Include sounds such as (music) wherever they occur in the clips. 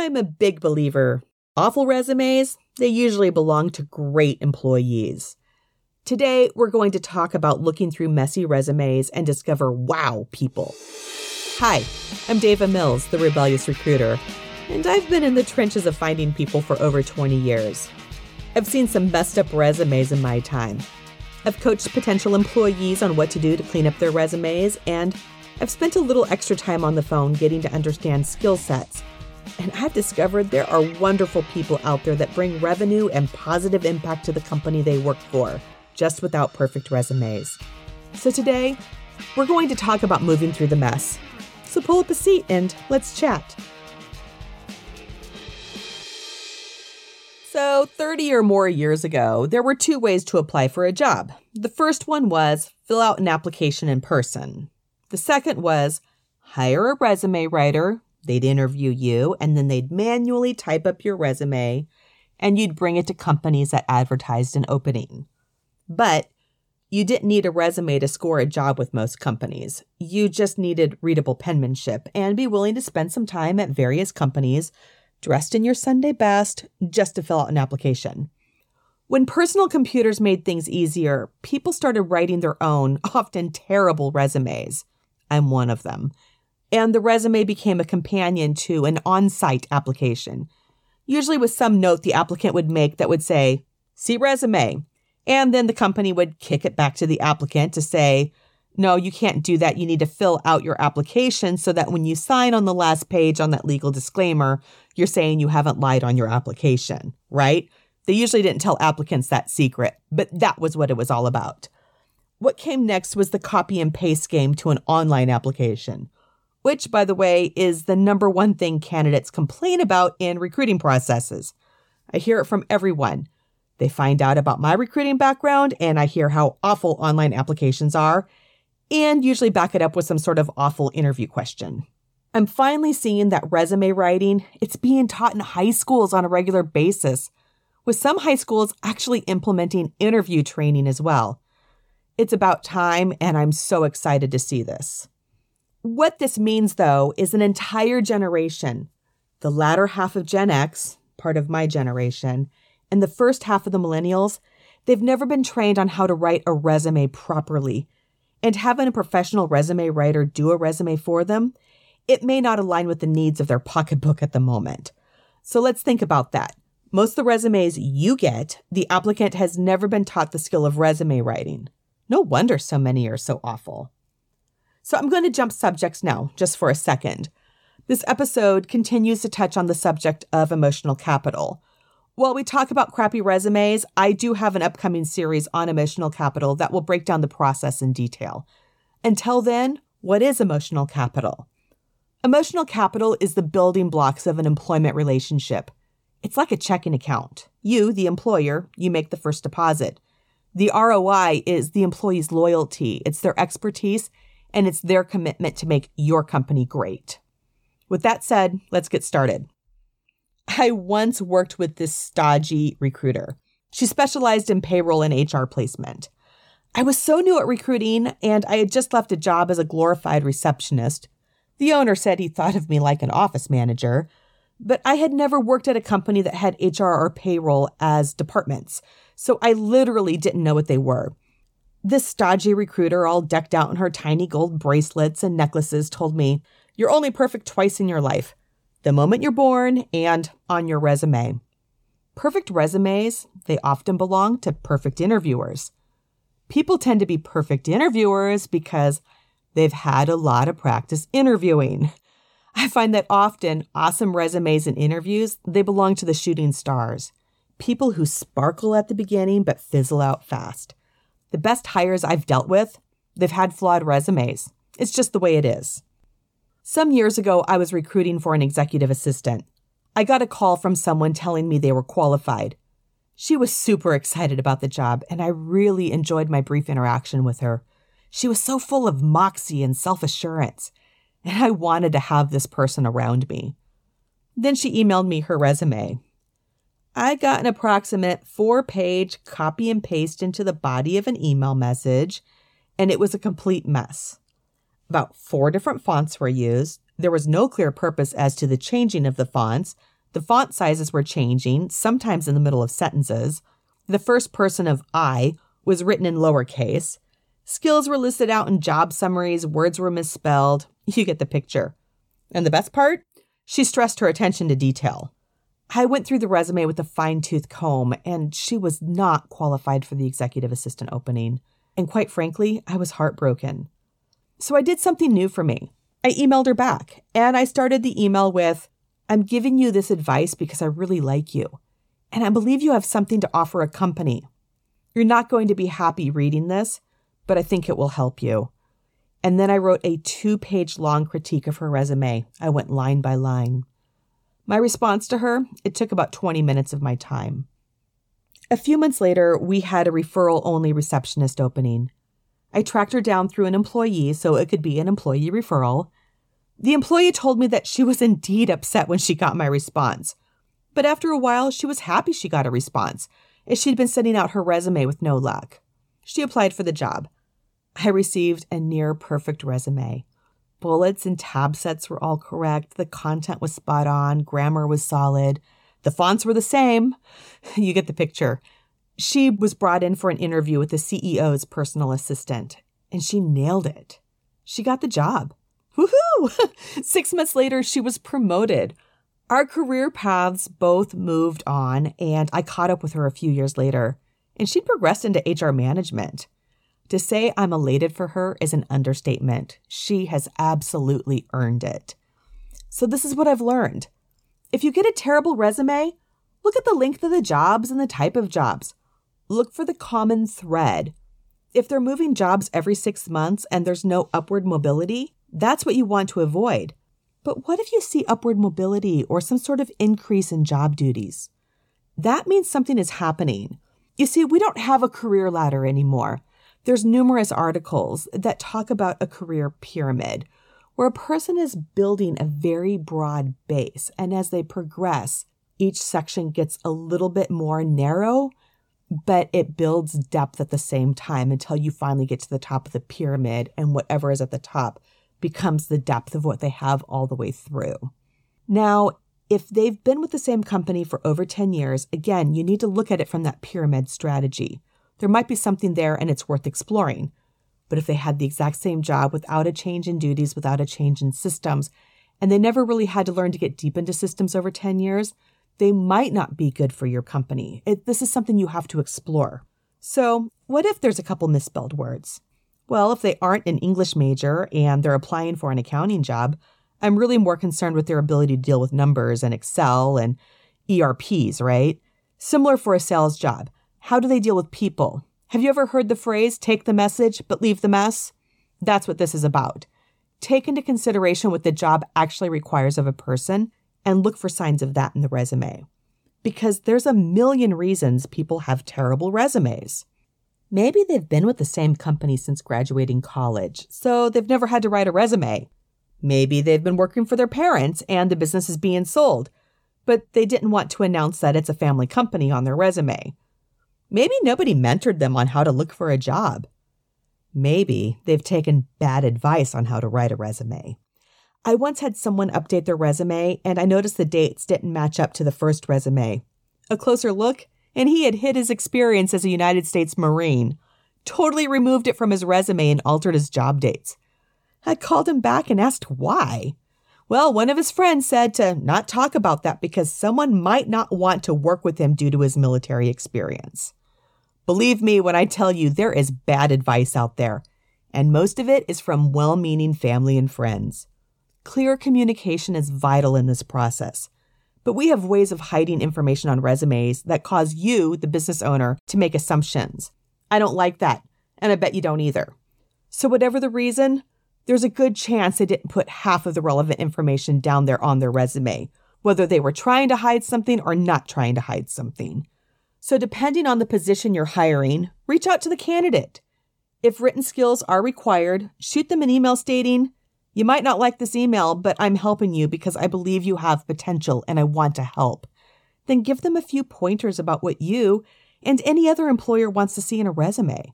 I'm a big believer. Awful resumes, they usually belong to great employees. Today, we're going to talk about looking through messy resumes and discover wow people. Hi, I'm Daava Mills, the rebellious recruiter, and I've been in the trenches of finding people for over 20 years. I've seen some messed up resumes in my time. I've coached potential employees on what to do to clean up their resumes, and I've spent a little extra time on the phone getting to understand skill sets. And I've discovered there are wonderful people out there that bring revenue and positive impact to the company they work for, just without perfect resumes. So today, we're going to talk about moving through the mess. So pull up a seat and let's chat. So, 30 or more years ago, there were two ways to apply for a job. The first one was fill out an application in person. The second was hire a resume writer, they'd interview you, and then they'd manually type up your resume and you'd bring it to companies that advertised an opening. But you didn't need a resume to score a job with most companies. You just needed readable penmanship and be willing to spend some time at various companies dressed in your Sunday best just to fill out an application. When personal computers made things easier, people started writing their own, (laughs) often terrible resumes. I'm one of them. And the resume became a companion to an on site application, usually with some note the applicant would make that would say, See resume. And then the company would kick it back to the applicant to say, no, you can't do that. You need to fill out your application so that when you sign on the last page on that legal disclaimer, you're saying you haven't lied on your application, right? They usually didn't tell applicants that secret, but that was what it was all about. What came next was the copy and paste game to an online application, which, by the way, is the number one thing candidates complain about in recruiting processes. I hear it from everyone. They find out about my recruiting background and I hear how awful online applications are and usually back it up with some sort of awful interview question. I'm finally seeing that resume writing, it's being taught in high schools on a regular basis, with some high schools actually implementing interview training as well. It's about time, and I'm so excited to see this. What this means, though, is an entire generation, the latter half of Gen X, part of my generation, and the first half of the millennials, they've never been trained on how to write a resume properly and having a professional resume writer do a resume for them, it may not align with the needs of their pocketbook at the moment. So let's think about that. Most of the resumes you get, the applicant has never been taught the skill of resume writing. No wonder so many are so awful. So I'm going to jump subjects now, just for a second. This episode continues to touch on the subject of emotional capital, while we talk about crappy resumes, I do have an upcoming series on emotional capital that will break down the process in detail. Until then, what is emotional capital? Emotional capital is the building blocks of an employment relationship. It's like a checking account. You, the employer, you make the first deposit. The ROI is the employee's loyalty, it's their expertise, and it's their commitment to make your company great. With that said, let's get started. I once worked with this stodgy recruiter. She specialized in payroll and HR placement. I was so new at recruiting, and I had just left a job as a glorified receptionist. The owner said he thought of me like an office manager, but I had never worked at a company that had HR or payroll as departments, so I literally didn't know what they were. This stodgy recruiter, all decked out in her tiny gold bracelets and necklaces, told me, You're only perfect twice in your life the moment you're born, and on your resume. Perfect resumes, they often belong to perfect interviewers. People tend to be perfect interviewers because they've had a lot of practice interviewing. I find that often awesome resumes and interviews, they belong to the shooting stars. People who sparkle at the beginning but fizzle out fast. The best hires I've dealt with, they've had flawed resumes. It's just the way it is. Some years ago, I was recruiting for an executive assistant. I got a call from someone telling me they were qualified. She was super excited about the job, and I really enjoyed my brief interaction with her. She was so full of moxie and self assurance, and I wanted to have this person around me. Then she emailed me her resume. I got an approximate four page copy and paste into the body of an email message, and it was a complete mess. About four different fonts were used. There was no clear purpose as to the changing of the fonts. The font sizes were changing, sometimes in the middle of sentences. The first person of I was written in lowercase. Skills were listed out in job summaries, words were misspelled. (laughs) You get the picture. And the best part? She stressed her attention to detail. I went through the resume with a fine tooth comb, and she was not qualified for the executive assistant opening. And quite frankly, I was heartbroken. So I did something new for me. I emailed her back, and I started the email with I'm giving you this advice because I really like you, and I believe you have something to offer a company. You're not going to be happy reading this, but I think it will help you. And then I wrote a two page long critique of her resume. I went line by line. My response to her, it took about 20 minutes of my time. A few months later, we had a referral only receptionist opening. I tracked her down through an employee so it could be an employee referral. The employee told me that she was indeed upset when she got my response. But after a while, she was happy she got a response, as she'd been sending out her resume with no luck. She applied for the job. I received a near perfect resume. Bullets and tab sets were all correct. The content was spot on. Grammar was solid. The fonts were the same. (laughs) You get the picture. She was brought in for an interview with the CEO's personal assistant, and she nailed it. She got the job. Woohoo! (laughs) Six months later, she was promoted. Our career paths both moved on, and I caught up with her a few years later, and she'd progressed into HR management. To say I'm elated for her is an understatement. She has absolutely earned it. So, this is what I've learned. If you get a terrible resume, look at the length of the jobs and the type of jobs. Look for the common thread. If they're moving jobs every six months and there's no upward mobility, that's what you want to avoid. But what if you see upward mobility or some sort of increase in job duties? That means something is happening. You see, we don't have a career ladder anymore. There's numerous articles that talk about a career pyramid where a person is building a very broad base. And as they progress, each section gets a little bit more narrow, but it builds depth at the same time until you finally get to the top of the pyramid and whatever is at the top becomes the depth of what they have all the way through. Now, if they've been with the same company for over 10 years, again, you need to look at it from that pyramid strategy there might be something there and it's worth exploring. But if they had the exact same job without a change in duties, without a change in systems, and they never really had to learn to get deep into systems over 10 years, they might not be good for your company. It, this is something you have to explore. So, what if there's a couple misspelled words? Well, if they aren't an English major and they're applying for an accounting job, I'm really more concerned with their ability to deal with numbers and Excel and ERPs, right? Similar for a sales job. How do they deal with people? Have you ever heard the phrase, take the message, but leave the mess? That's what this is about. Take into consideration what the job actually requires of a person and look for signs of that in the resume. Because there's a million reasons people have terrible resumes. Maybe they've been with the same company since graduating college, so they've never had to write a resume. Maybe they've been working for their parents and the business is being sold, but they didn't want to announce that it's a family company on their resume. Maybe nobody mentored them on how to look for a job. Maybe they've taken bad advice on how to write a resume. I once had someone update their resume and I noticed the dates didn't match up to the first resume. A closer look, and he had hid his experience as a United States Marine, totally removed it from his resume and altered his job dates. I called him back and asked why. Well, one of his friends said to not talk about that because someone might not want to work with him due to his military experience. Believe me when I tell you there is bad advice out there, and most of it is from well meaning family and friends. Clear communication is vital in this process. But we have ways of hiding information on resumes that cause you, the business owner, to make assumptions. I don't like that, and I bet you don't either. So, whatever the reason, there's a good chance they didn't put half of the relevant information down there on their resume, whether they were trying to hide something or not trying to hide something. So, depending on the position you're hiring, reach out to the candidate. If written skills are required, shoot them an email stating, You might not like this email, but I'm helping you because I believe you have potential and I want to help. Then give them a few pointers about what you and any other employer wants to see in a resume.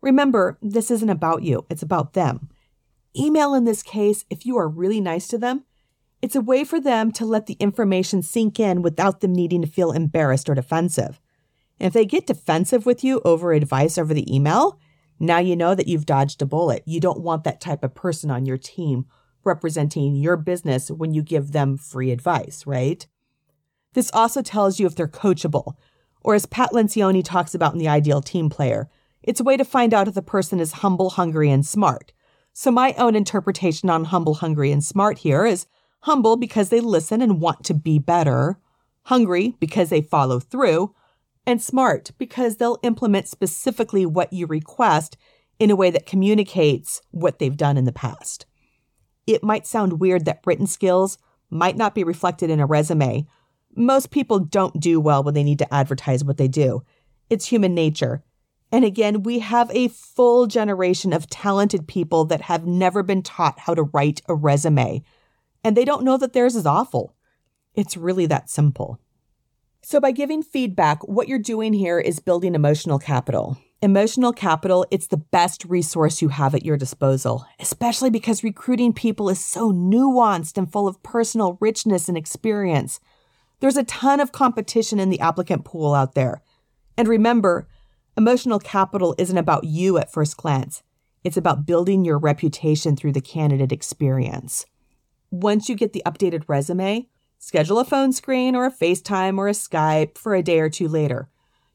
Remember, this isn't about you, it's about them. Email in this case, if you are really nice to them, It's a way for them to let the information sink in without them needing to feel embarrassed or defensive. And if they get defensive with you over advice over the email, now you know that you've dodged a bullet. You don't want that type of person on your team representing your business when you give them free advice, right? This also tells you if they're coachable, or as Pat Lencioni talks about in The Ideal Team Player, it's a way to find out if the person is humble, hungry, and smart. So, my own interpretation on humble, hungry, and smart here is humble because they listen and want to be better, hungry because they follow through, and smart because they'll implement specifically what you request in a way that communicates what they've done in the past. It might sound weird that written skills might not be reflected in a resume. Most people don't do well when they need to advertise what they do. It's human nature. And again, we have a full generation of talented people that have never been taught how to write a resume, and they don't know that theirs is awful. It's really that simple. So, by giving feedback, what you're doing here is building emotional capital. Emotional capital, it's the best resource you have at your disposal, especially because recruiting people is so nuanced and full of personal richness and experience. There's a ton of competition in the applicant pool out there. And remember, Emotional capital isn't about you at first glance. It's about building your reputation through the candidate experience. Once you get the updated resume, schedule a phone screen or a FaceTime or a Skype for a day or two later.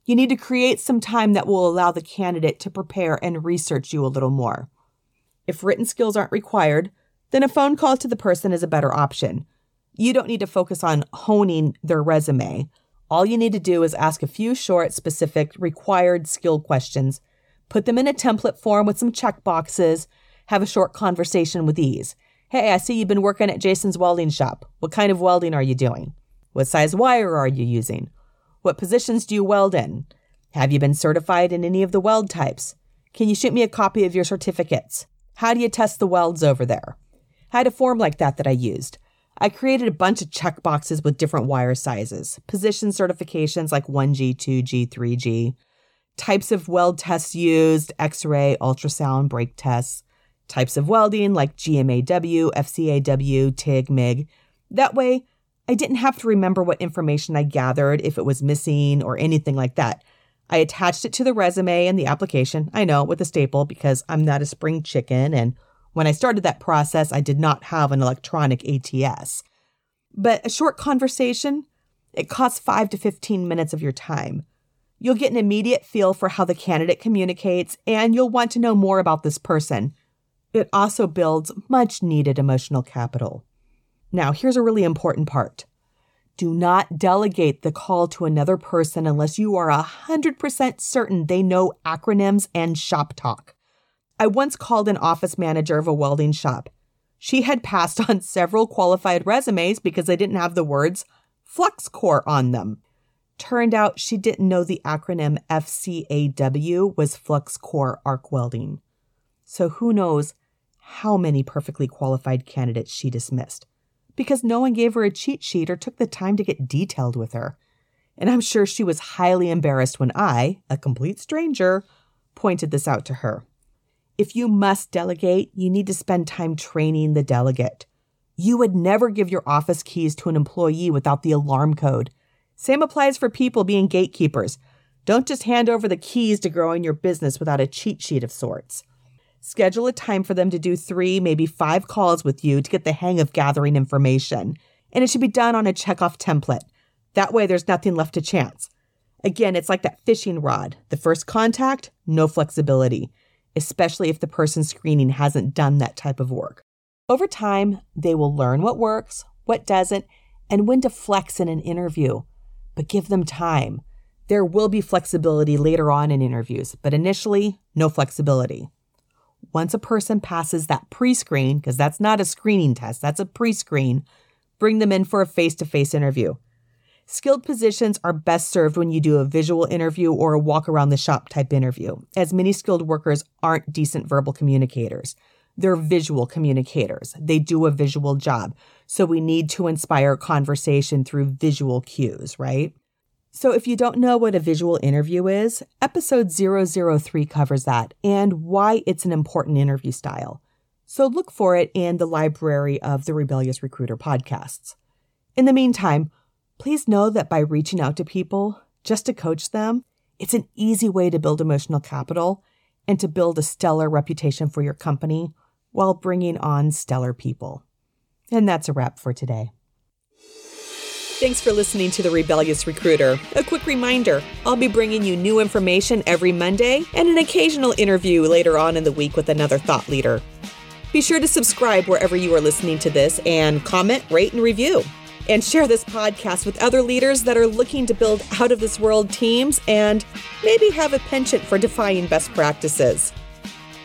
You need to create some time that will allow the candidate to prepare and research you a little more. If written skills aren't required, then a phone call to the person is a better option. You don't need to focus on honing their resume. All you need to do is ask a few short, specific, required skill questions, put them in a template form with some check boxes, have a short conversation with ease. Hey, I see you've been working at Jason's welding shop. What kind of welding are you doing? What size wire are you using? What positions do you weld in? Have you been certified in any of the weld types? Can you shoot me a copy of your certificates? How do you test the welds over there? I had a form like that that I used. I created a bunch of check boxes with different wire sizes, position certifications like 1G, 2G, 3G, types of weld tests used, X ray, ultrasound, break tests, types of welding like GMAW, FCAW, TIG, MIG. That way, I didn't have to remember what information I gathered if it was missing or anything like that. I attached it to the resume and the application, I know, with a staple because I'm not a spring chicken and when I started that process, I did not have an electronic ATS. But a short conversation, it costs 5 to 15 minutes of your time. You'll get an immediate feel for how the candidate communicates, and you'll want to know more about this person. It also builds much needed emotional capital. Now, here's a really important part. Do not delegate the call to another person unless you are 100% certain they know acronyms and shop talk. I once called an office manager of a welding shop. She had passed on (laughs) several qualified resumes because they didn't have the words flux core on them. Turned out she didn't know the acronym FCAW was flux core Arc Welding. So who knows how many perfectly qualified candidates she dismissed because no one gave her a cheat sheet or took the time to get detailed with her. And I'm sure she was highly embarrassed when I, a complete stranger, pointed this out to her. If you must delegate, you need to spend time training the delegate. You would never give your office keys to an employee without the alarm code. Same applies for people being gatekeepers. Don't just hand over the keys to growing your business without a cheat sheet of sorts. Schedule a time for them to do three, maybe five calls with you to get the hang of gathering information. And it should be done on a checkoff template. That way, there's nothing left to chance. Again, it's like that fishing rod. The first contact, no flexibility especially if the person screening hasn't done that type of work. Over time, they will learn what works, what doesn't, and when to flex in an interview. But give them time. There will be flexibility later on in interviews, but initially, no flexibility. Once a person passes that pre screen, because that's not a screening test, that's a pre screen, bring them in for a face to face interview. Skilled positions are best served when you do a visual interview or a walk around the shop type interview, as many skilled workers aren't decent verbal communicators. They're visual communicators. They do a visual job. So we need to inspire conversation through visual cues, right? So if you don't know what a visual interview is, episode 003 covers that and why it's an important interview style. So look for it in the library of the Rebellious Recruiter podcasts. In the meantime, please know that by reaching out to people just to coach them, it's an easy way to build emotional capital and to build a stellar reputation for your company while bringing on stellar people. And that's a wrap for today. Thanks for listening to The Rebellious Recruiter. A quick reminder I'll be bringing you new information every Monday and an occasional interview later on in the week with another thought leader. Be sure to subscribe wherever you are listening to this and comment, rate, and review. And share this podcast with other leaders that are looking to build out of this world teams and maybe have a penchant for defying best practices.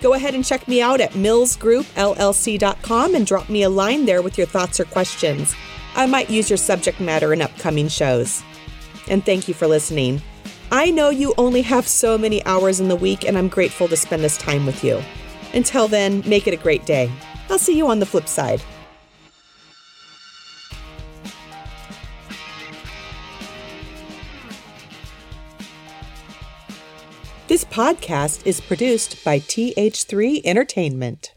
Go ahead and check me out at millsgroupllc.com and drop me a line there with your thoughts or questions. I might use your subject matter in upcoming shows. And thank you for listening. I know you only have so many hours in the week, and I'm grateful to spend this time with you. Until then, make it a great day. I'll see you on the flip side. This podcast is produced by TH3 Entertainment.